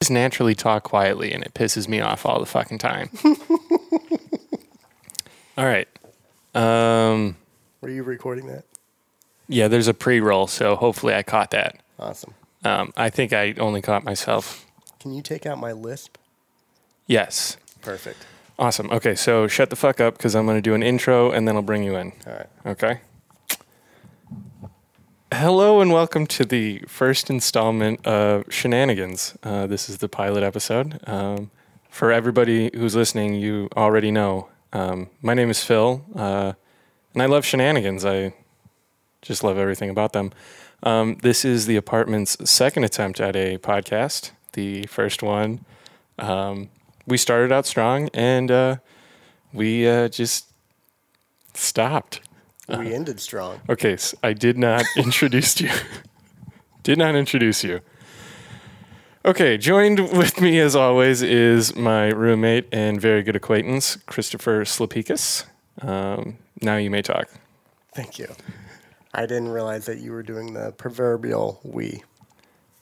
just naturally talk quietly and it pisses me off all the fucking time. all right. Um, Were you recording that? yeah, there's a pre roll, so hopefully I caught that. Awesome. Um, I think I only caught myself. Can you take out my lisp? Yes. Perfect. Awesome. Okay, so shut the fuck up because I'm going to do an intro and then I'll bring you in. All right. Okay. Hello and welcome to the first installment of Shenanigans. Uh, this is the pilot episode. Um, for everybody who's listening, you already know. Um, my name is Phil, uh, and I love shenanigans. I just love everything about them. Um, this is the apartment's second attempt at a podcast. The first one, um, we started out strong, and uh, we uh, just stopped. We ended strong. Okay, so I did not introduce you. did not introduce you. Okay, joined with me as always is my roommate and very good acquaintance, Christopher Slapikis. Um, now you may talk. Thank you. I didn't realize that you were doing the proverbial we.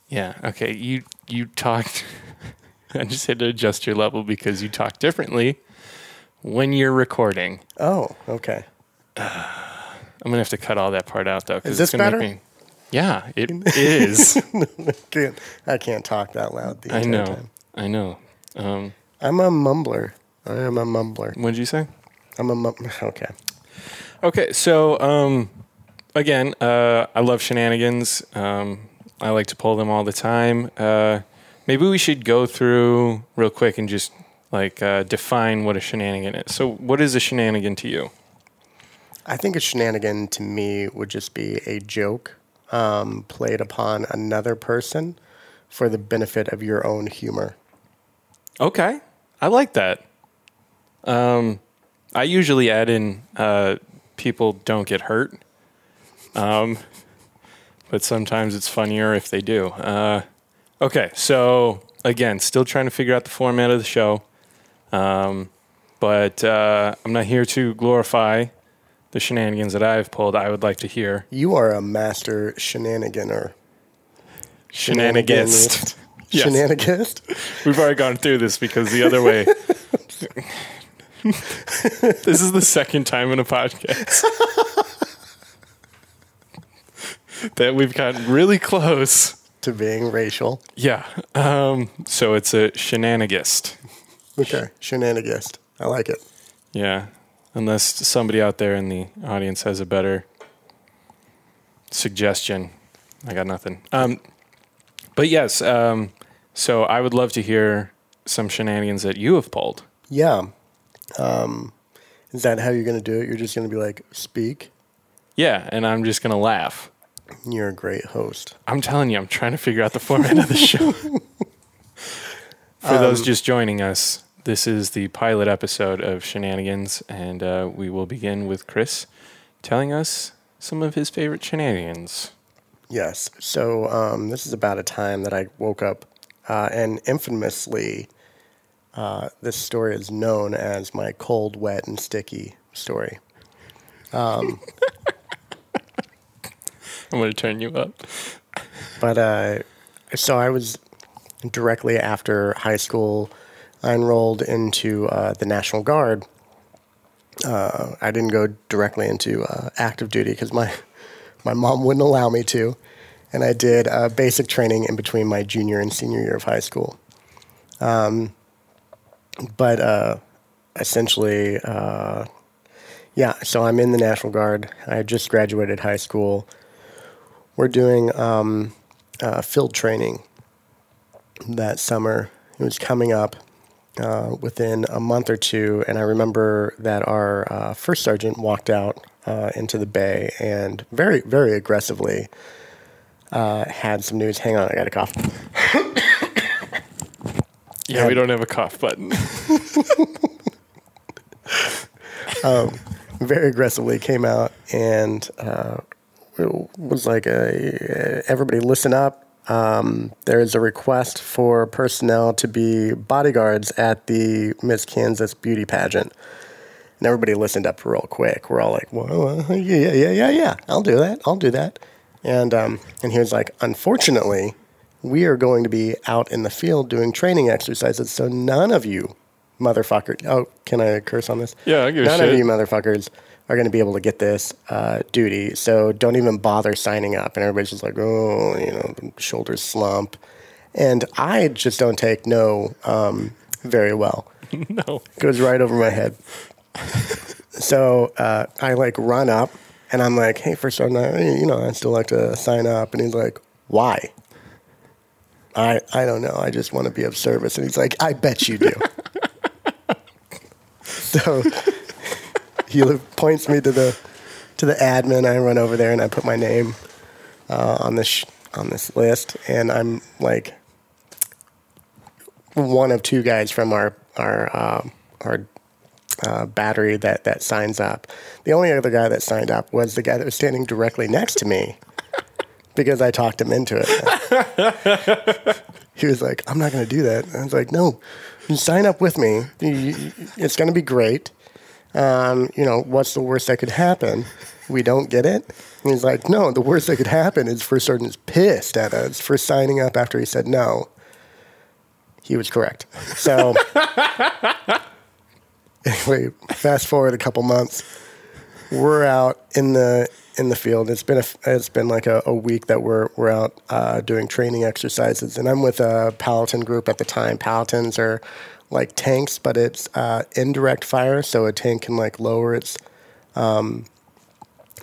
Yeah. Okay. You you talked. I just had to adjust your level because you talk differently when you're recording. Oh, okay. I'm gonna have to cut all that part out though. Is it's this gonna better? Make me, yeah, it is. Can't, I can't talk that loud the I know. time. I know. Um, I'm a mumbler. I am a mumbler. what did you say? I'm a mumbler. Okay. Okay, so um, again, uh, I love shenanigans. Um, I like to pull them all the time. Uh, maybe we should go through real quick and just like uh, define what a shenanigan is. So, what is a shenanigan to you? I think a shenanigan to me would just be a joke um, played upon another person for the benefit of your own humor. Okay, I like that. Um, I usually add in uh, people don't get hurt, um, but sometimes it's funnier if they do. Uh, okay, so again, still trying to figure out the format of the show, um, but uh, I'm not here to glorify the shenanigans that I've pulled. I would like to hear You are a master shenaniganer. shenanigans. Yes. Shenanigans? We've already gone through this because the other way. this is the second time in a podcast that we've gotten really close. to being racial. Yeah. Um, so it's a shenanigist. Okay, shenanigans. I like it. Yeah. Unless somebody out there in the audience has a better suggestion. I got nothing. Um, but yes, um, so I would love to hear some shenanigans that you have pulled. Yeah. Um, is that how you're going to do it? You're just going to be like, speak. Yeah, and I'm just going to laugh. You're a great host. I'm telling you, I'm trying to figure out the format of the show. For those just joining us, this is the pilot episode of Shenanigans, and uh, we will begin with Chris telling us some of his favorite shenanigans. Yes. So um, this is about a time that I woke up, uh, and infamously, uh, this story is known as my cold, wet, and sticky story. I'm going to turn you up. But uh, so I was directly after high school. I enrolled into uh, the National Guard. Uh, I didn't go directly into uh, active duty because my my mom wouldn't allow me to, and I did uh, basic training in between my junior and senior year of high school. Um, but uh, essentially, uh, yeah. So I'm in the National Guard. I just graduated high school. We're doing um, field training that summer. It was coming up uh, within a month or two, and I remember that our uh, first sergeant walked out uh, into the bay and very, very aggressively uh, had some news. Hang on, I got a cough. Yeah, we don't have a cough button. very aggressively came out and uh, was like, uh, everybody listen up. Um, there is a request for personnel to be bodyguards at the Miss Kansas beauty pageant. And everybody listened up real quick. We're all like, well, uh, yeah, yeah, yeah, yeah, I'll do that. I'll do that. And, um, and he was like, unfortunately, we are going to be out in the field doing training exercises. So none of you motherfuckers, oh, can I curse on this? Yeah, I give a None of you motherfuckers are going to be able to get this uh, duty. So don't even bother signing up. And everybody's just like, oh, you know, shoulders slump. And I just don't take no um, very well no. goes right over my head. so uh, I like run up and I'm like, hey, first sergeant, I- you know, I'd still like to sign up. And he's like, why? I, I don't know. I just want to be of service. And he's like, I bet you do. so he points me to the to the admin. I run over there and I put my name uh, on this sh- on this list, and I'm like one of two guys from our our um, our uh, battery that that signs up. The only other guy that signed up was the guy that was standing directly next to me because I talked him into it. he was like, "I'm not going to do that." I was like, "No, you sign up with me. It's going to be great. Um, you know, what's the worst that could happen? We don't get it." And he's like, "No, the worst that could happen is First Sergeant's pissed at us for signing up after he said no." He was correct. So, anyway, fast forward a couple months, we're out in the in the field. It's been a it's been like a, a week that we're we're out uh, doing training exercises, and I'm with a Paladin group at the time. Paladins are like tanks, but it's uh, indirect fire, so a tank can like lower its um,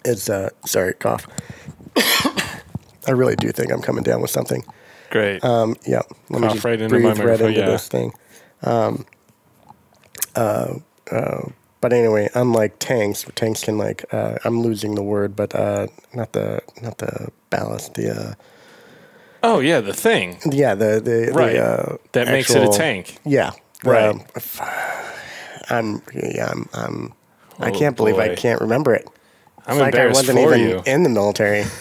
its uh, sorry cough. I really do think I'm coming down with something. Great. Um, yeah, let me Cough just right into my breathe right into yeah. this thing. Um, uh, uh, but anyway, unlike tanks, tanks can like uh, I'm losing the word, but uh, not the not the ballast. The uh, oh yeah, the thing. yeah, the the, Right. the uh, That makes it a tank. Yeah, Right. Um, I'm yeah I'm, I'm I Oh, can't believe I can't remember it. I'm It's like I wasn't for even you. in the military.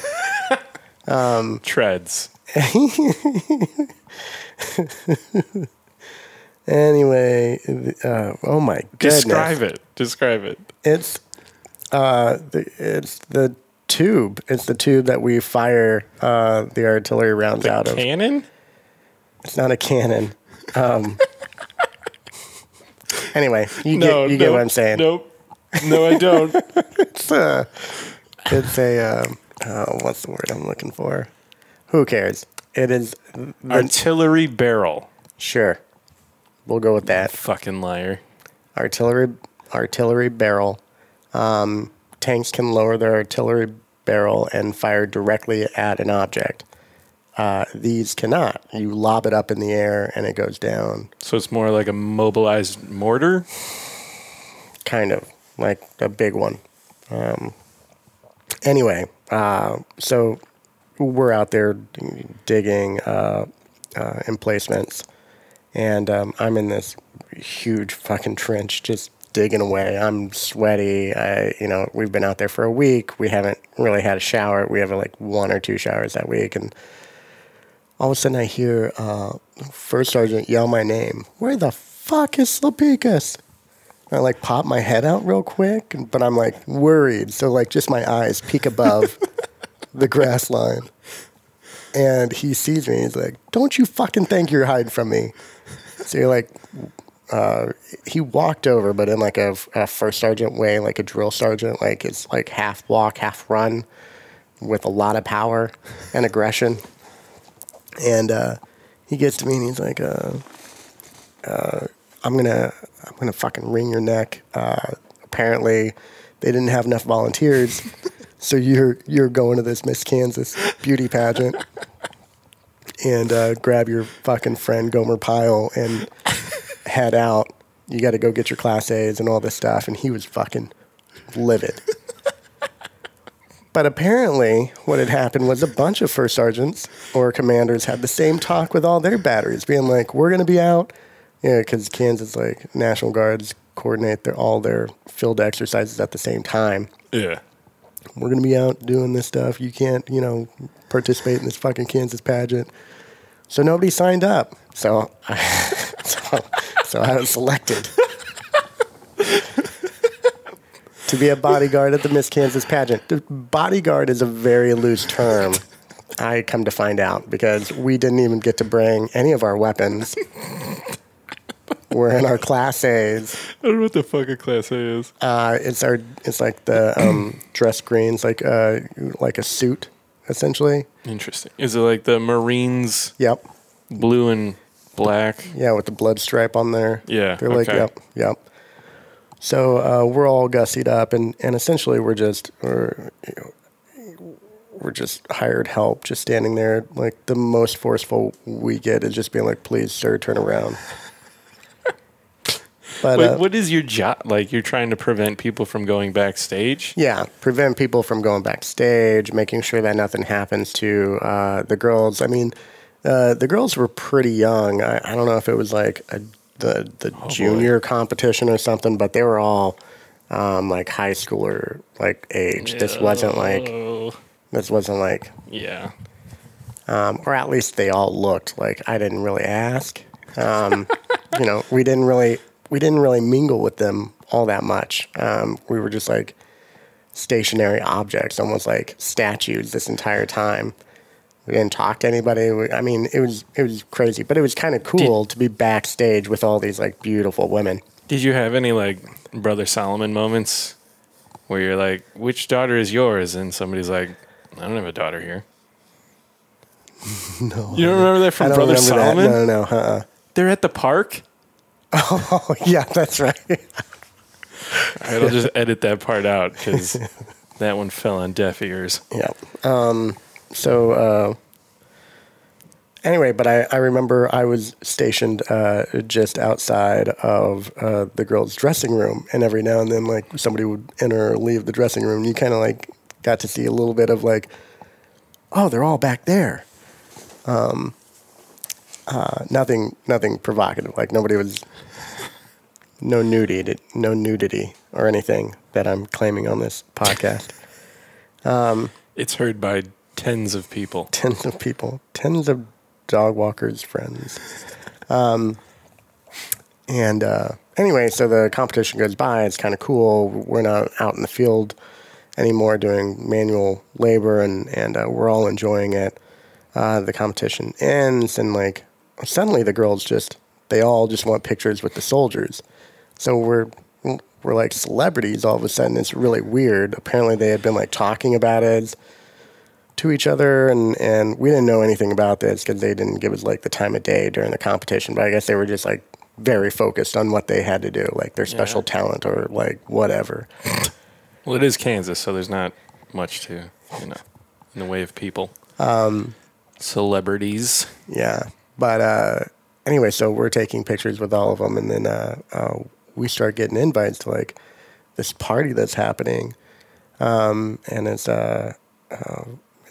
Treads. Anyway, uh, oh my goodness. Describe it. Describe it. It's uh, the, it's the tube. It's the tube that we fire uh, the artillery rounds out of. Cannon. It's not a cannon. Um, anyway, you No, get you get what I'm saying. Nope. No, I don't. It's a it's a um, oh, what's the word I'm looking for? Who cares? It is Artillery barrel. sure. We'll go with that. Fucking liar. artillery artillery barrel. Um, tanks can lower their artillery barrel and fire directly at an object. Uh, these cannot. You lob it up in the air and it goes down. So it's more like a mobilized mortar. Kind of like a big one. Um, anyway, uh, so we're out there digging uh, uh, emplacements, and um, I'm in this huge fucking trench just digging away. I'm sweaty. I, you know, we've been out there for a week. We haven't really had a shower. We have like one or two showers that week, and all of a sudden I hear uh, first sergeant yell my name. Where the fuck is Slapicus? I like pop my head out real quick, but I'm like worried. So like just my eyes peek above the grass line. And he sees me. He's like, "Don't you fucking think you're hiding from me?" So you're like, uh, he walked over, but in like a, a first sergeant way, like a drill sergeant. Like it's like half walk, half run, with a lot of power and aggression. And uh, he gets to me and he's like, uh, uh, "I'm gonna, I'm gonna fucking wring your neck." Uh, apparently, they didn't have enough volunteers, so you're you're going to this Miss Kansas beauty pageant and uh, grab your fucking friend Gomer Pyle and head out. You got to go get your class A's and all this stuff. And he was fucking livid. But apparently, what had happened was a bunch of first sergeants or commanders had the same talk with all their batteries, being like, "We're going to be out," yeah, because Kansas like National Guards coordinate their, all their field exercises at the same time Yeah. we're gonna be out doing this stuff. You can't, you know, participate in this fucking Kansas pageant. So nobody signed up. So, I, so, so I was selected to be a bodyguard at the Miss Kansas pageant. The bodyguard is a very loose term I come to find out because we didn't even get to bring any of our weapons. We're in our class A's. I don't know what the fuck a class A is. Uh, it's our it's like the um, dress greens, like uh, like a suit, essentially. Interesting. Is it like the Marines Yep. blue and black? Yeah, with the blood stripe on there. Yeah, They're like, okay. yep, yep. So uh, we're all gussied up, and, and essentially we're just we're, you know, we're just hired help, just standing there. Like the most forceful we get is just being like, "Please, sir, turn around." but Wait, uh, what is your job? Like you're trying to prevent people from going backstage? yeah, prevent people from going backstage, making sure that nothing happens to uh, the girls. I mean, uh, the girls were pretty young. I, I don't know if it was like a, the the boy. junior competition or something, but they were all um, like high schooler like age. This wasn't like Oh, this wasn't like, yeah. um, or at least they all looked like. I didn't really ask. Um, you know, we didn't really we didn't really mingle with them all that much. Um, we were just like stationary objects, almost like statues this entire time. We didn't talk to anybody. We, I mean, it was it was crazy, but it was kind of cool to be backstage with all these like beautiful women. Did you have any like brother Solomon moments where you're like, "Which daughter is yours?" and somebody's like, "I don't have a daughter here." No, You don't remember that I from don't brother remember Solomon? No, no, no. Uh-uh. They're at the park. Oh, yeah, that's right. All right, I'll just edit that part out because that one fell on deaf ears. Yeah. Um, so uh, anyway, but I, I remember I was stationed uh, just outside of uh, the girls' dressing room, and every now and then, like somebody would enter or leave the dressing room, and you kind of like got to see a little bit of like, oh, they're all back there. Um, uh, nothing, nothing provocative. Like nobody was, no nudity, no nudity or anything that I'm claiming on this podcast. Um, It's heard by tens of people. tens of people, tens of dog walkers' friends. Um, and uh, anyway, so the competition goes by. It's kind of cool. We're not out in the field anymore doing manual labor, and and uh, we're all enjoying it. Uh, the competition ends, and like suddenly the girls just they all just want pictures with the soldiers. So we're we're like celebrities all of a sudden. It's really weird. Apparently, they had been like talking about it to each other, and and we didn't know anything about this because they didn't give us like the time of day during the competition. But I guess they were just like very focused on what they had to do, like their special Yeah. talent or like whatever. Well, it is Kansas, so there's not much to you know in the way of people. Um, Celebrities. Yeah, but uh, anyway, so we're taking pictures with all of them, and then uh, uh, we start getting invites to like this party that's happening, um, and it's uh, uh,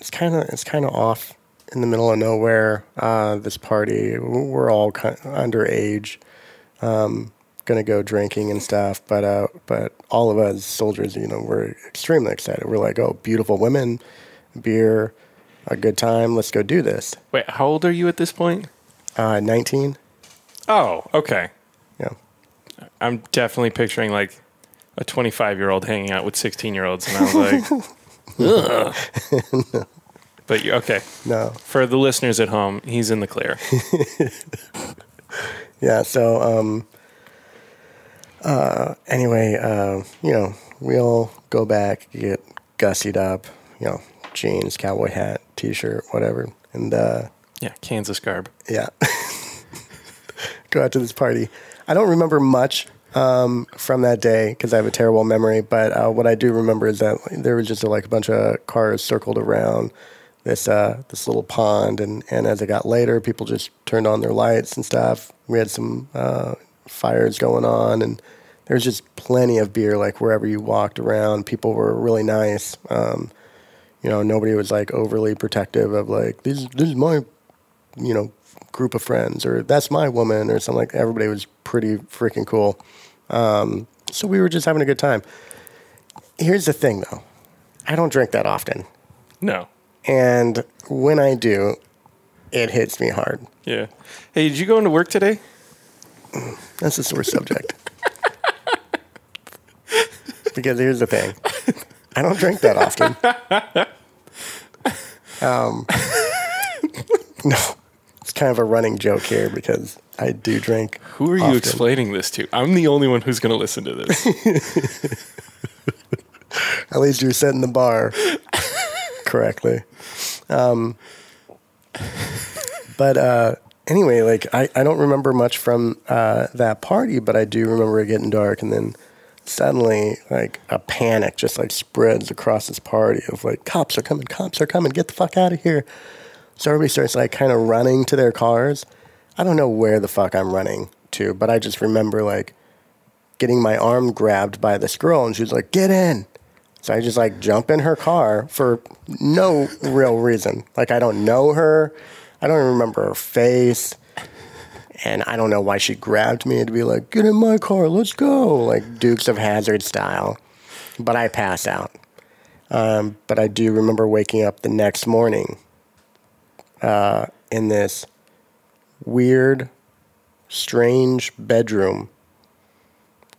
it's kind of it's kind of off in the middle of nowhere. Uh, this party, we're all kind of underage, um, gonna go drinking and stuff, but uh, but all of us soldiers, you know, we're extremely excited. We're like, oh, beautiful women, beer, a good time. Let's go do this. Wait, how old are you at this point? Uh, Nineteen. Oh, okay. Yeah. I'm definitely picturing like a 25 year old hanging out with 16 year olds, and I was like. But you okay? No. For the listeners at home, he's in the clear. Yeah. So, um, uh, anyway, uh, you know, we all go back, get gussied up, you know, jeans, cowboy hat, t-shirt, whatever, and uh, Yeah, Kansas garb. yeah, go out to this party. I don't remember much um, from that day because I have a terrible memory. But uh, what I do remember is that there was just like a bunch of cars circled around this uh, this little pond, and and as it got later, people just turned on their lights and stuff. We had some uh, fires going on, and there was just plenty of beer. Like wherever you walked around, people were really nice. Um, you know, nobody was like overly protective of like this. This is my you know group of friends or that's my woman or something like that. everybody was pretty freaking cool um, so we were just having a good time. Here's the thing though. I don't drink that often. No. and when i do it hits me hard. Yeah. Hey, did you go into work today? that's a sore subject. Because here's the thing. I don't drink that often. Um, No, kind of a running joke here because I do drink. Who are you often. explaining this to? I'm the only one who's going to listen to this. At least you're setting the bar correctly. Um, but uh, anyway, like I, I don't remember much from uh, that party, but I do remember it getting dark, and then suddenly like a panic just like spreads across this party of like cops are coming, cops are coming, get the fuck out of here. So everybody starts like kind of running to their cars. I don't know where the fuck I'm running to, but I just remember like getting my arm grabbed by this girl, and she was like, "Get in." So I just like jump in her car for no real reason. Like I don't know her. I don't even remember her face. And I don't know why she grabbed me to be like, get in my car, let's go. Like Dukes of Hazzard style. But I pass out. Um, but I do remember waking up the next morning uh, in this weird, strange bedroom,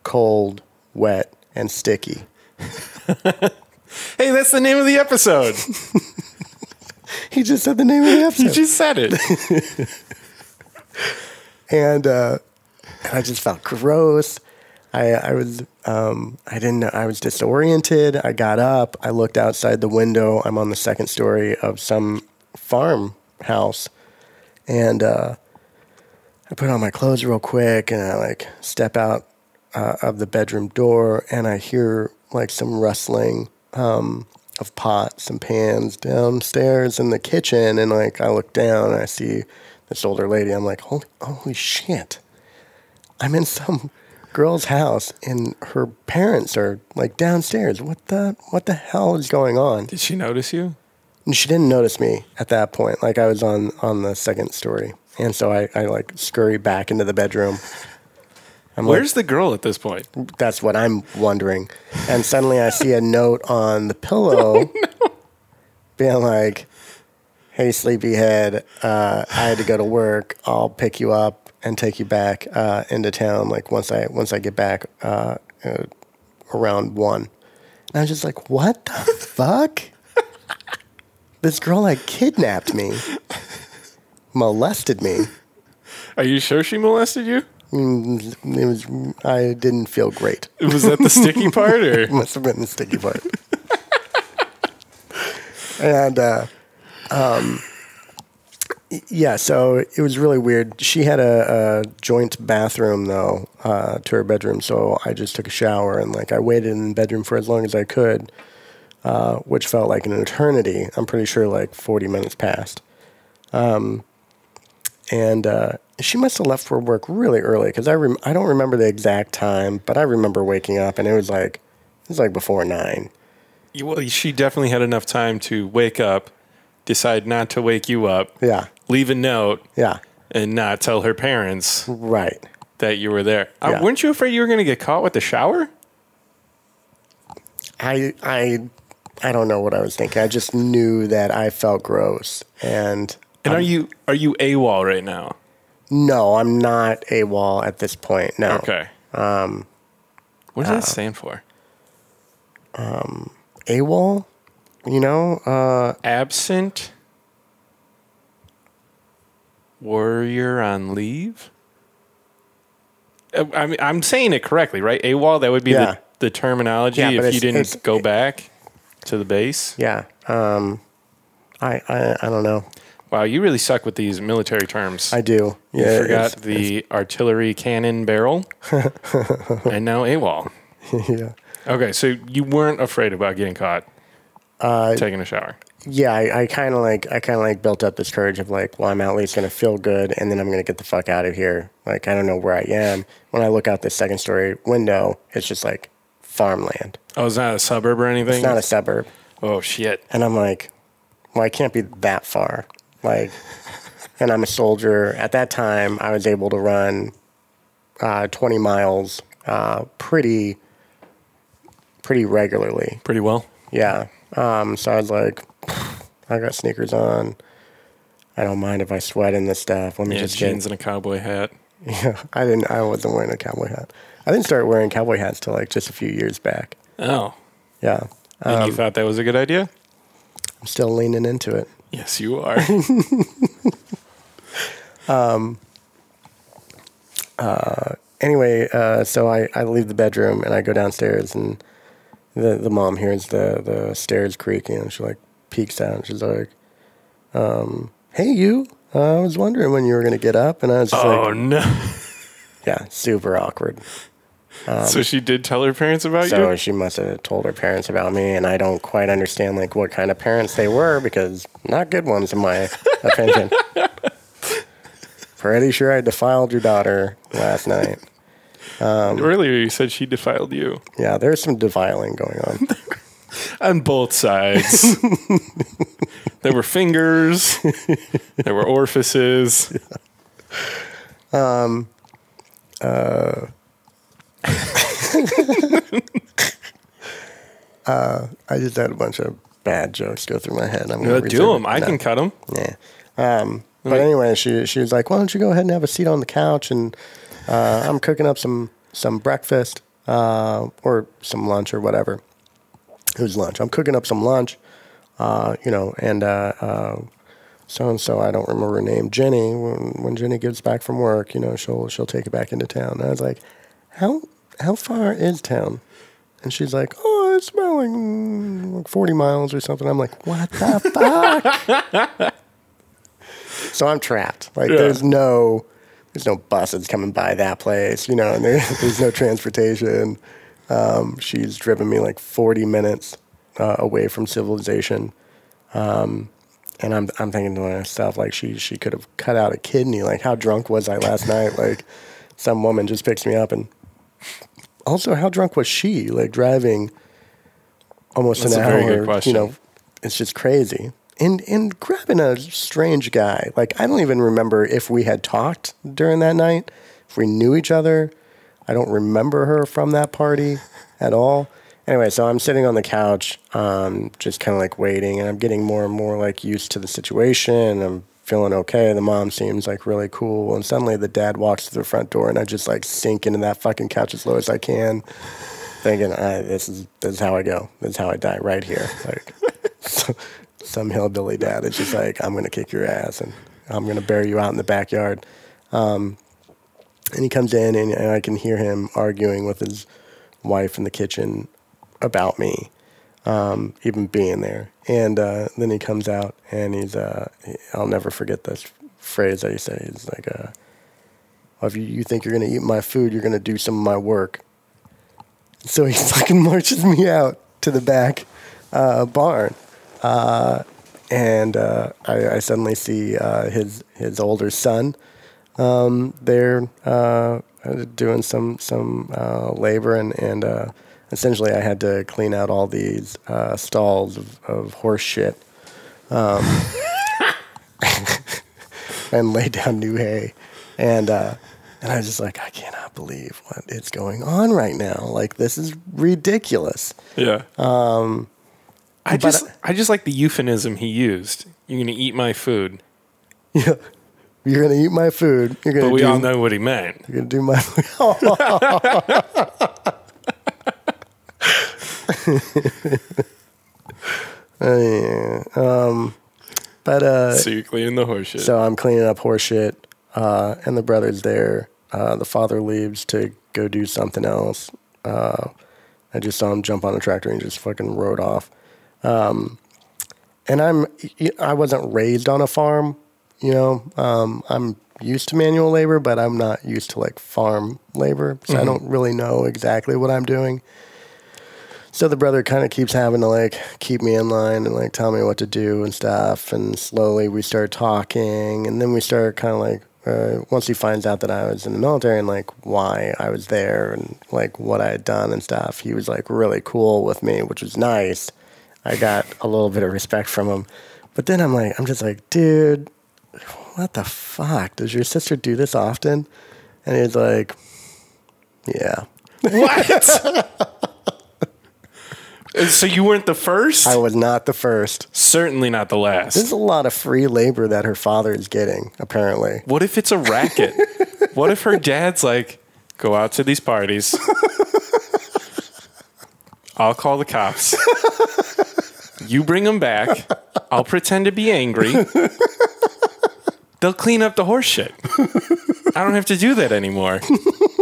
cold, wet, and sticky. hey, that's the name of the episode. He just said the name of the episode. You just said it. and uh, I just felt gross. I, I was um, I didn't know I was disoriented. I got up. I looked outside the window. I'm on the second story of some farmhouse, and uh, I put on my clothes real quick, and I like step out uh, of the bedroom door, and I hear like some rustling um, of pots and pans downstairs in the kitchen, and like I look down, and I see this older lady. I'm like, holy, holy shit! I'm in some girl's house, and her parents are like downstairs. What the what the hell is going on? Did she notice you? And she didn't notice me at that point. Like I was on on the second story, and so I, I like scurry back into the bedroom. I'm Where's the girl at this point? that's what I'm wondering. And suddenly I see a note on the pillow, being like, "Hey, sleepyhead, uh, I had to go to work. I'll pick you up and take you back uh, into town. Like once I once I get back uh, uh, around one." And I was just like, "What the fuck?" This girl like kidnapped me, molested me. Are you sure she molested you? Mm, It was I didn't feel great. Was that the sticky part or? it Must have been the sticky part. and uh, um, yeah, so it was really weird. She had a, a joint bathroom though uh, to her bedroom, so I just took a shower and like I waited in the bedroom for as long as I could, uh, which felt like an eternity. I'm pretty sure like 40 minutes passed. Um, and uh, she must have left for work really early because I rem- I don't remember the exact time, but I remember waking up and it was like it was like before nine. Well, she definitely had enough time to wake up, decide not to wake you up, Yeah, leave a note, yeah, and not tell her parents right. that you were there. Uh, weren't you afraid you were going to get caught with the shower? I I I don't know what I was thinking. I just knew that I felt gross, and And are you are you AWOL right now? no, I'm not AWOL at this point. No, Okay. Um, what does that stand for? AWOL. You know, uh, Absent warrior on leave. Uh, I mean, I'm saying it correctly, right? AWOL. That would be Yeah. the, the terminology Yeah, if you didn't go back to the base. yeah. Um, I, I I don't know. Wow, you really suck with these military terms. I do. You Yeah, forgot it's- the artillery cannon barrel, and now AWOL. yeah. Okay, so you weren't afraid about getting caught Uh, taking a shower. yeah, I, I kind of like I kind of like built up this courage of like, well, I'm at least gonna feel good, and then I'm gonna get the fuck out of here. Like I don't know where I am. When I look out the second story window, it's just like farmland. Oh, it's not a suburb or anything. It's not a suburb, oh shit! and I'm like, well, I can't be that far. Like, and I'm a soldier. At that time, I was able to run uh, 20 miles uh, pretty pretty regularly. Pretty well. Yeah. Um, so I was like, I got sneakers on. I don't mind if I sweat in this stuff. Let me Yeah, just jeans get. and a cowboy hat. Yeah, I didn't. I wasn't wearing a cowboy hat. I didn't start wearing cowboy hats till like just a few years back. Oh, Yeah, and Um, you thought that was a good idea? I'm still leaning into it. Yes, you are. um, uh, anyway, uh, so I, I leave the bedroom and I go downstairs and the the mom hears the the stairs creaking and she like peeks out and she's like, um, "Hey, you." I was wondering when you were gonna get up, and I was just Oh like, no! "Yeah, super awkward." Um, so she did tell her parents about So you. So she must have told her parents about me, and I don't quite understand like what kind of parents they were because not good ones in my opinion. Pretty sure I defiled your daughter last night. Um, Earlier, you said she defiled you Yeah, there's some defiling going on. on both sides. there were fingers. there were orifices. Um, uh, I just had a bunch of bad jokes go through my head. I'm Uh, gonna do them. it. I No. can cut them. Yeah. Um, but anyway, she she was like, "Why don't you go ahead and have a seat on the couch?" And uh, I'm cooking up some some breakfast uh, or some lunch or whatever. It was lunch. I'm cooking up some lunch, uh, you know, and so and so I don't remember her name, Jenny. When when Jenny gets back from work, you know, she'll she'll take it back into town. And I was like, "How how far is town?" And she's like, "Oh, it's about like, like 40 miles or something." I'm like, "What the fuck?" So I'm trapped. Like Yeah. there's no there's no buses coming by that place, you know, and there, there's no transportation. Um, she's driven me like 40 minutes uh, away from civilization. Um, and I'm I'm thinking to myself like she she could have cut out a kidney. Like how drunk was I last night? Like some woman just picks me up and also how drunk was she? Like driving almost That's an hour. very good question. You know, it's just crazy. And and grabbing a strange guy. Like I don't even remember if we had talked during that night, if we knew each other. I don't remember her from that party at all. Anyway, so I'm sitting on the couch, um, just kind of like waiting, and I'm getting more and more like used to the situation. I'm feeling okay. The mom seems like really cool, and suddenly the dad walks to the front door, and I just like sink into that fucking couch as low as I can, thinking, "This is this is how I go. This is how I die right here." Like so, some hillbilly dad is just like, "I'm gonna kick your ass, and I'm gonna bury you out in the backyard." Um, and he comes in, and, and I can hear him arguing with his wife in the kitchen about me, um, even being there. And uh, then he comes out, and he's, uh, I'll never forget this phrase that he said. He's like, uh, well, if you, you think you're going to eat my food, you're going to do some of my work. So he fucking marches me out to the back uh, barn. Uh, and uh, I, I suddenly see uh, his his older son um, there uh, doing some some uh, labor and and uh, essentially I had to clean out all these uh, stalls of, of horse shit um, and lay down new hay and uh, and I was just like I cannot believe what is going on right now like this is ridiculous Yeah. Um, I just, I- I just like the euphemism he used. You're gonna eat my food, yeah you're gonna eat my food you're gonna but we do all know what he meant. you're gonna do my yeah. um, but uh, So you're cleaning the horse shit. so I'm cleaning up horse shit, uh, and the brother's there. Uh, the father leaves to go do something else. Uh, I just saw him jump on a tractor and just fucking rode off. Um, and I'm I wasn't raised on a farm, you know. Um, I'm used to manual labor, but I'm not used to like farm labor, so I don't really know exactly what I'm doing. So the brother kind of keeps having to like keep me in line and like tell me what to do and stuff. And slowly we start talking, and then we start kind of like uh, once he finds out that I was in the military and like why I was there and like what I had done and stuff, he was like really cool with me, which was nice. I got a little bit of respect from him, but then I'm like, I'm just like, dude, what the fuck? Does your sister do this often? And he's like, yeah. what? so you weren't the first? I was not the first. Certainly not the last. There's a lot of free labor that her father is getting, apparently. What if it's a racket? what if her dad's like, go out to these parties? I'll call the cops. You bring them back. I'll pretend to be angry. They'll clean up the horse shit. I don't have to do that anymore.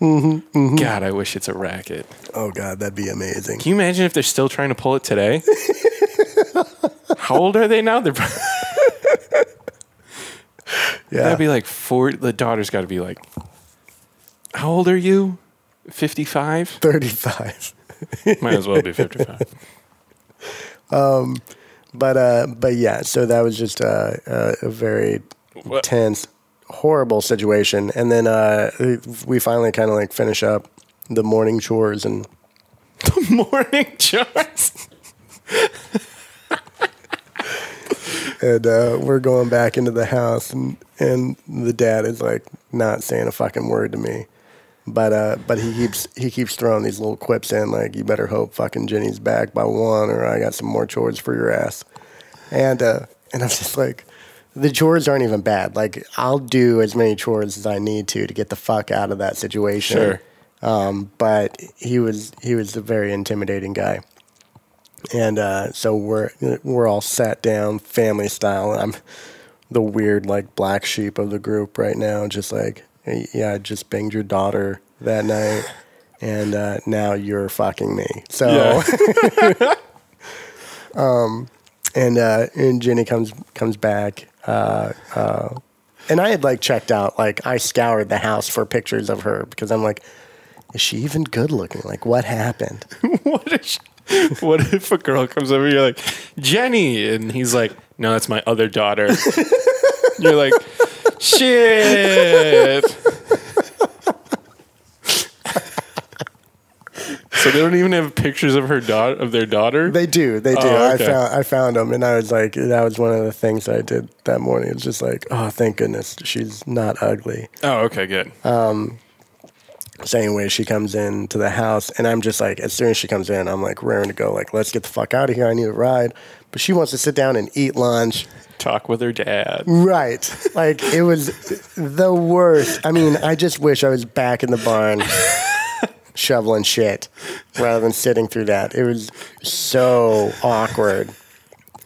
God, I wish it's a racket. Oh God, that'd be amazing. Can you imagine if they're still trying to pull it today? How old are they now? They're Yeah. That'd be like four. The daughter's got to be like, how old are you? 55? 35. Might as well be 55. Um, But uh, but yeah, so that was just uh, uh, a very What? tense, horrible situation. And then uh, we finally kind of like finish up the morning chores and the Morning chores. and uh, we're going back into the house and and the dad is like not saying a fucking word to me. But uh, but he keeps he keeps throwing these little quips in like you better hope fucking Jenny's back by one or I got some more chores for your ass. And uh, and I'm just like the chores aren't even bad. Like I'll do as many chores as I need to to get the fuck out of that situation. Sure. Um, but he was he was a very intimidating guy. And uh, so we're we're all sat down family style. I'm the weird like black sheep of the group right now. Just like yeah, I just banged your daughter that night, and uh, now you're fucking me. So Yeah. and uh, and Jenny comes comes back. Uh, uh, and I had like checked out, like I scoured the house for pictures of her because I'm like, is she even good looking? Like, what happened? what, if, what if a girl comes over, you're like, Jenny? And he's like, no, that's my other daughter. you're like, shit. So they don't even have pictures of her daughter of their daughter. They do, they do. Oh, okay. I found I found them, and I was like, that was one of the things I did that morning. It's just like, oh, thank goodness she's not ugly. oh, okay, good. Um, So anyway, she comes into the house, and I'm just like, as soon as she comes in, I'm like raring to go. Like, let's get the fuck out of here. I need a ride. But she wants to sit down and eat lunch. Talk with her dad. Right. Like it was the worst. I mean, I just wish I was back in the barn shoveling shit rather than sitting through that. It was so awkward.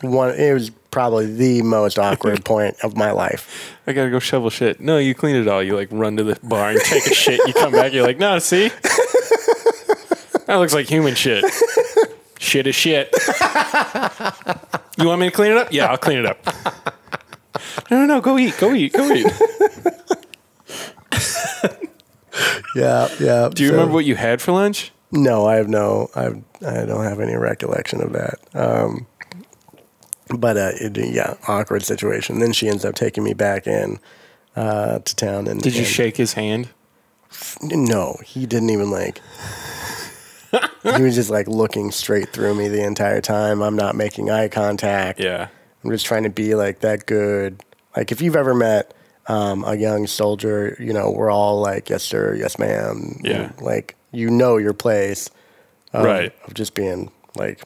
One it was probably the most awkward point of my life. I gotta go shovel shit. No, you clean it all. You like run to the barn, take a shit. You come back. You're like, no, see, that looks like human shit. Shit is shit. You want me to clean it up? Yeah, I'll clean it up. No, no, no. Go eat. Go eat. Go eat. Yeah, yeah. Do you So- remember what you had for lunch? No, I have no. I I don't have any recollection of that. Um, but uh, it, yeah, awkward situation. Then she ends up taking me back in uh, to town. And Did you and- shake his hand? No, he didn't even like. he was just like looking straight through me the entire time. I'm not making eye contact. Yeah. I'm just trying to be like that good. Like if you've ever met um, a young soldier, you know we're all like yes sir, yes ma'am. Yeah. Like you know your place. Of, Right. Of just being like,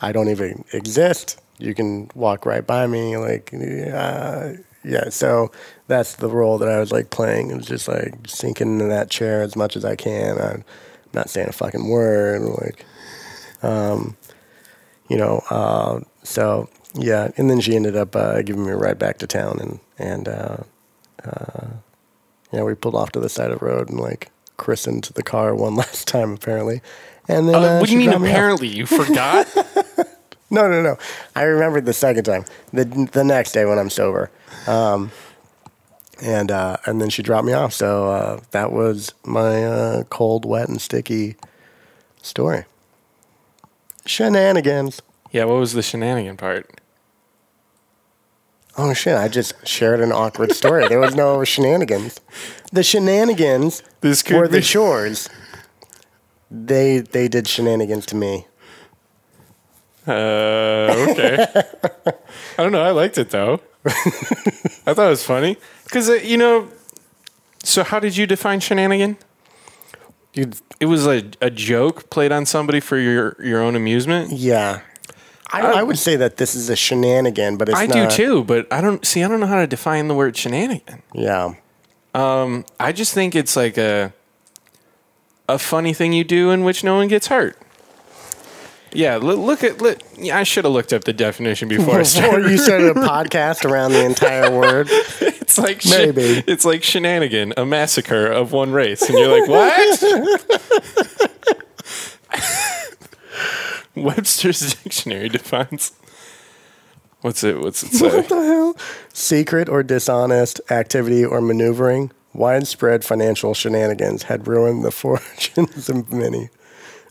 I don't even exist. You can walk right by me. Like uh, yeah. So that's the role that I was like playing. It was just like sinking into that chair as much as I can. I'm not saying a fucking word. Like um, you know. Uh, so yeah, and then she ended up uh, giving me a ride back to town, and and uh, yeah, we pulled off to the side of the road and like christened the car one last time apparently, and then Uh, uh, what do you mean? me off. Apparently, you forgot. No, no, no. I remembered the second time, the the next day when I'm sober, um, and uh, and then she dropped me off. So uh, that was my uh, cold, wet, and sticky story. Shenanigans. yeah. What was the shenanigan part? Oh shit! I just shared an awkward story. there was no shenanigans. The shenanigans This were the be- chores. They they did shenanigans to me. Uh, okay. I don't know. I liked it though. I thought it was funny because uh, you know. So, how did you define shenanigan? Dude, It was a, a joke played on somebody for your your own amusement. yeah. I, I would say that this is a shenanigan, but it's I not. do too, but I don't see. I don't know how to define the word shenanigan. Yeah. Um, I just think it's like a a funny thing you do in which no one gets hurt. Yeah, look, look at. Look, yeah, I should have looked up the definition before I started. you started a podcast around the entire word. It's like sh- Maybe. it's like shenanigan, a massacre of one race, and you're like, what? Webster's dictionary defines. What's it? What's it say? What the hell? Secret or dishonest activity or maneuvering, widespread financial shenanigans had ruined the fortunes of many.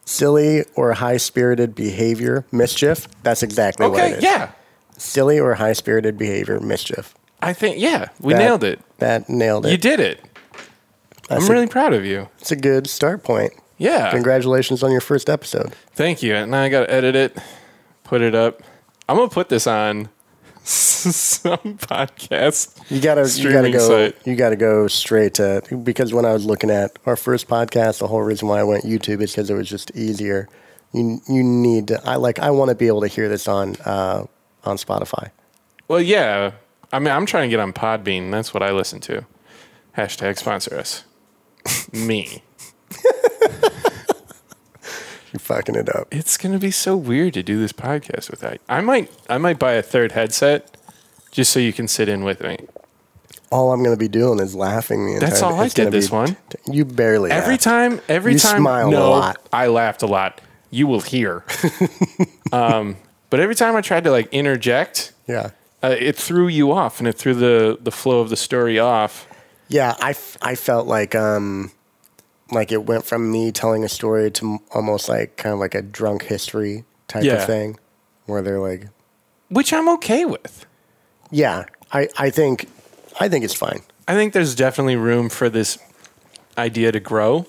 Silly or high spirited behavior, mischief. That's exactly what it Okay, yeah, Silly or high spirited behavior, mischief. I think yeah, we That- nailed it. That nailed it. You did it. That's I'm a, really proud of you. It's a good start point. Yeah, Congratulations on your first episode. thank you. And now I got to edit it, put it up. I'm gonna put this on some podcast. You gotta, you gotta go. site. You gotta go straight to because when I was looking at our first podcast, the whole reason why I went YouTube is because it was just easier. You you need to. I like. I want to be able to hear this on uh, on Spotify. Well, yeah. I mean, I'm trying to get on Podbean. That's what I listen to. Hashtag sponsor us. Me. You're fucking it up. It's gonna be so weird to do this podcast without. I might. I might buy a third headset just so you can sit in with me. All I'm gonna be doing is laughing the entire. That's all I it's gonna did this be- one. You barely Every laughed. time. Every You time. smiled a no, lot. I laughed a lot. You will hear. um, but every time I tried to like interject, Yeah. uh, it threw you off, and it threw the the flow of the story off. Yeah, I, f- I felt like um like it went from me telling a story to almost like kind of like a drunk history type Yeah. of thing, where they're like, Which I'm okay with. yeah, I, I think I think it's fine. I think there's definitely room for this idea to grow,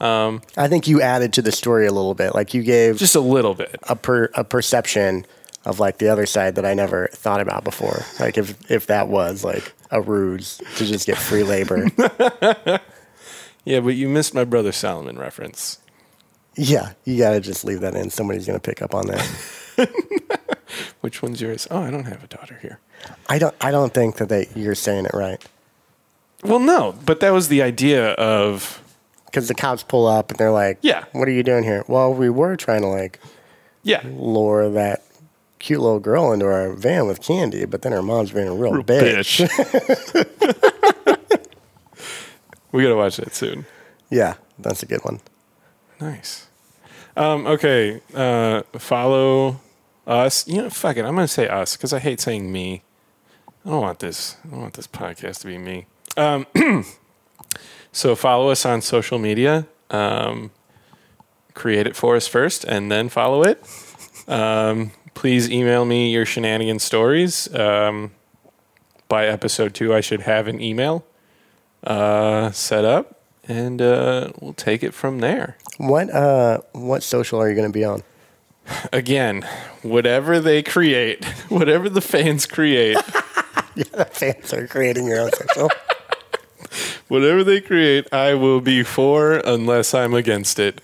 um, I think you added to the story a little bit, like you gave just a little bit. a per, a perception of like the other side that I never thought about before. Like if if that was like a ruse to just get free labor, Yeah, but you missed my brother Solomon reference. yeah, you got to just leave that in. Somebody's gonna pick up on that. Which one's yours? Oh, I don't have a daughter here. I don't I don't think that they, you're saying it right. Well, no, but that was the idea of because the cops pull up and they're like, Yeah. what are you doing here?" Well, we were trying to like yeah, lure that cute little girl into our van with candy, but then her mom's being a real, bitch. bitch. we gotta watch that soon. Yeah, that's a good one. Nice. Um, okay, uh, follow us. You know, fuck it. I'm gonna say us because I hate saying me. I don't want this. I don't want this podcast to be me. Um, so follow us on social media. Um, create it for us first, and then follow it. Um, please email me your shenanigan stories. Um, by episode two, I should have an email uh, set up, and uh, we'll take it from there. What uh, what social are you going to be on? again, whatever they create, whatever the fans create, The fans are creating your own social. whatever they create, I will be for unless I'm against it.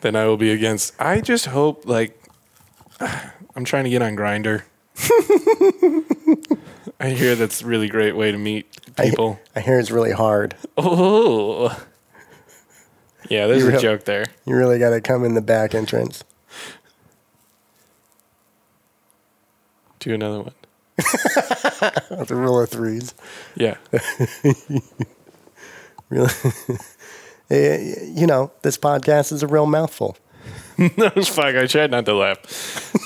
then I will be against. I just hope like I'm trying to get on Grindr. I hear that's a really great way to meet people. I hear it's really hard. Oh. Yeah, there's You a joke there. You really got to come in the back entrance. Do another one. That's a rule of threes. Yeah. Really, Eh, you know, this podcast is a real mouthful. no, it's fine. I tried not to laugh.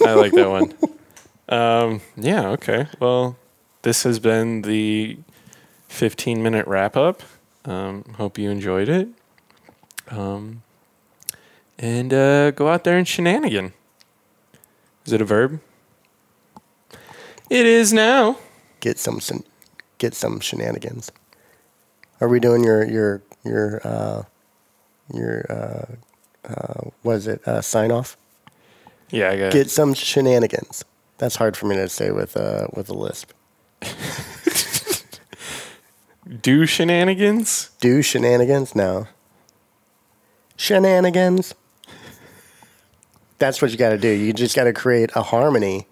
I like that one. Um, yeah, okay. Well, this has been the 15 minute wrap up. Um, hope you enjoyed it. Um, and uh, go out there and shenanigan. Is it a verb? It is now. Get some, get some shenanigans. Are we doing your your your uh, your uh, uh, what is it uh, sign off? Yeah, I got Get some shenanigans. That's hard for me to say with uh, with a lisp. do shenanigans. Do shenanigans? No. Shenanigans. That's what you got to do. You just got to create a harmony.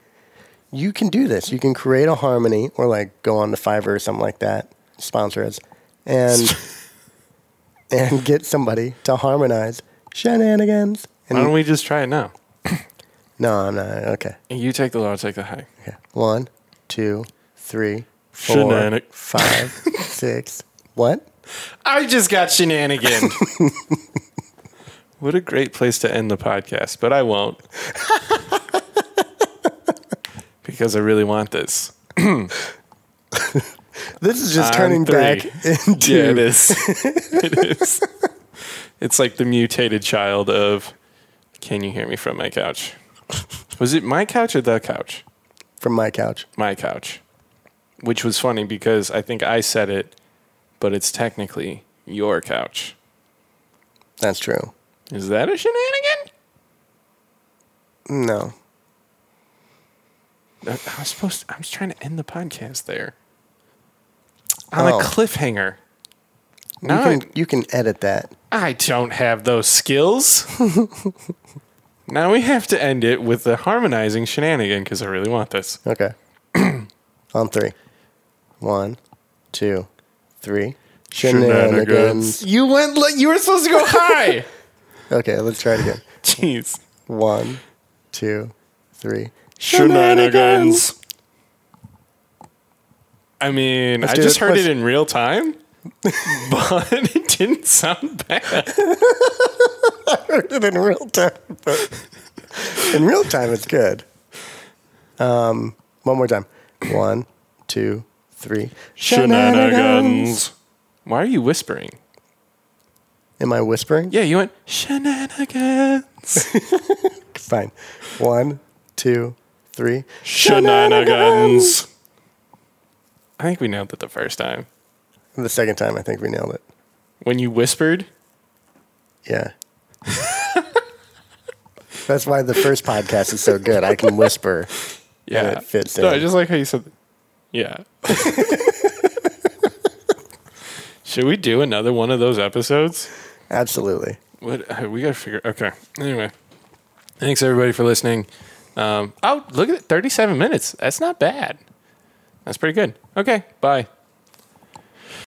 You can do this. You can create a harmony, or like go on to Fiverr or something like that. Sponsor us, and and get somebody to harmonize shenanigans. Why don't And we just try it now? No, I'm not. Okay. You take the low, I'll take the high. Okay. One, two, three, four, Shenanig- five, six. What? I just got shenanigan. what a great place to end the podcast, but I won't. because I really want this. This is just turning three. back into. Yeah, it is. it is. It's like the mutated child of Can you hear me from my couch? Was it my couch or the couch? From my couch. My couch. Which was funny because I think I said it, but it's technically your couch. That's true. Is that a shenanigan? No. I I was supposed I was trying to end the podcast there. On Oh. a cliffhanger. You Now can, you can edit that. I, I don't have those skills. now we have to end it with the harmonizing shenanigan because I really want this. Okay. On three. One, two, three. Shenanigans. You went. li- You were supposed to go high. Okay, let's try it again. Jeez. One, two, three. Shenanigans. I mean, Let's I just it. heard Let's- it in real time, but it didn't sound bad. I heard it in real time, but in real time it's good. Um, one more time. One, two, three. Shenanigans. Why are you whispering? Am I whispering? Yeah, you went shenanigans. Fine. One, two, three. Shenanigans. I think we nailed it the first time. The second time, I think we nailed it. When you whispered, Yeah. That's why the first podcast is so good. I can whisper. yeah, it fits No, in. I just like how you said, yeah. Should we do another one of those episodes? Absolutely. What uh, we gotta figure. Okay. Anyway, thanks everybody for listening. Um, oh, look at it, thirty-seven minutes. That's not bad. That's pretty good. Okay. Bye.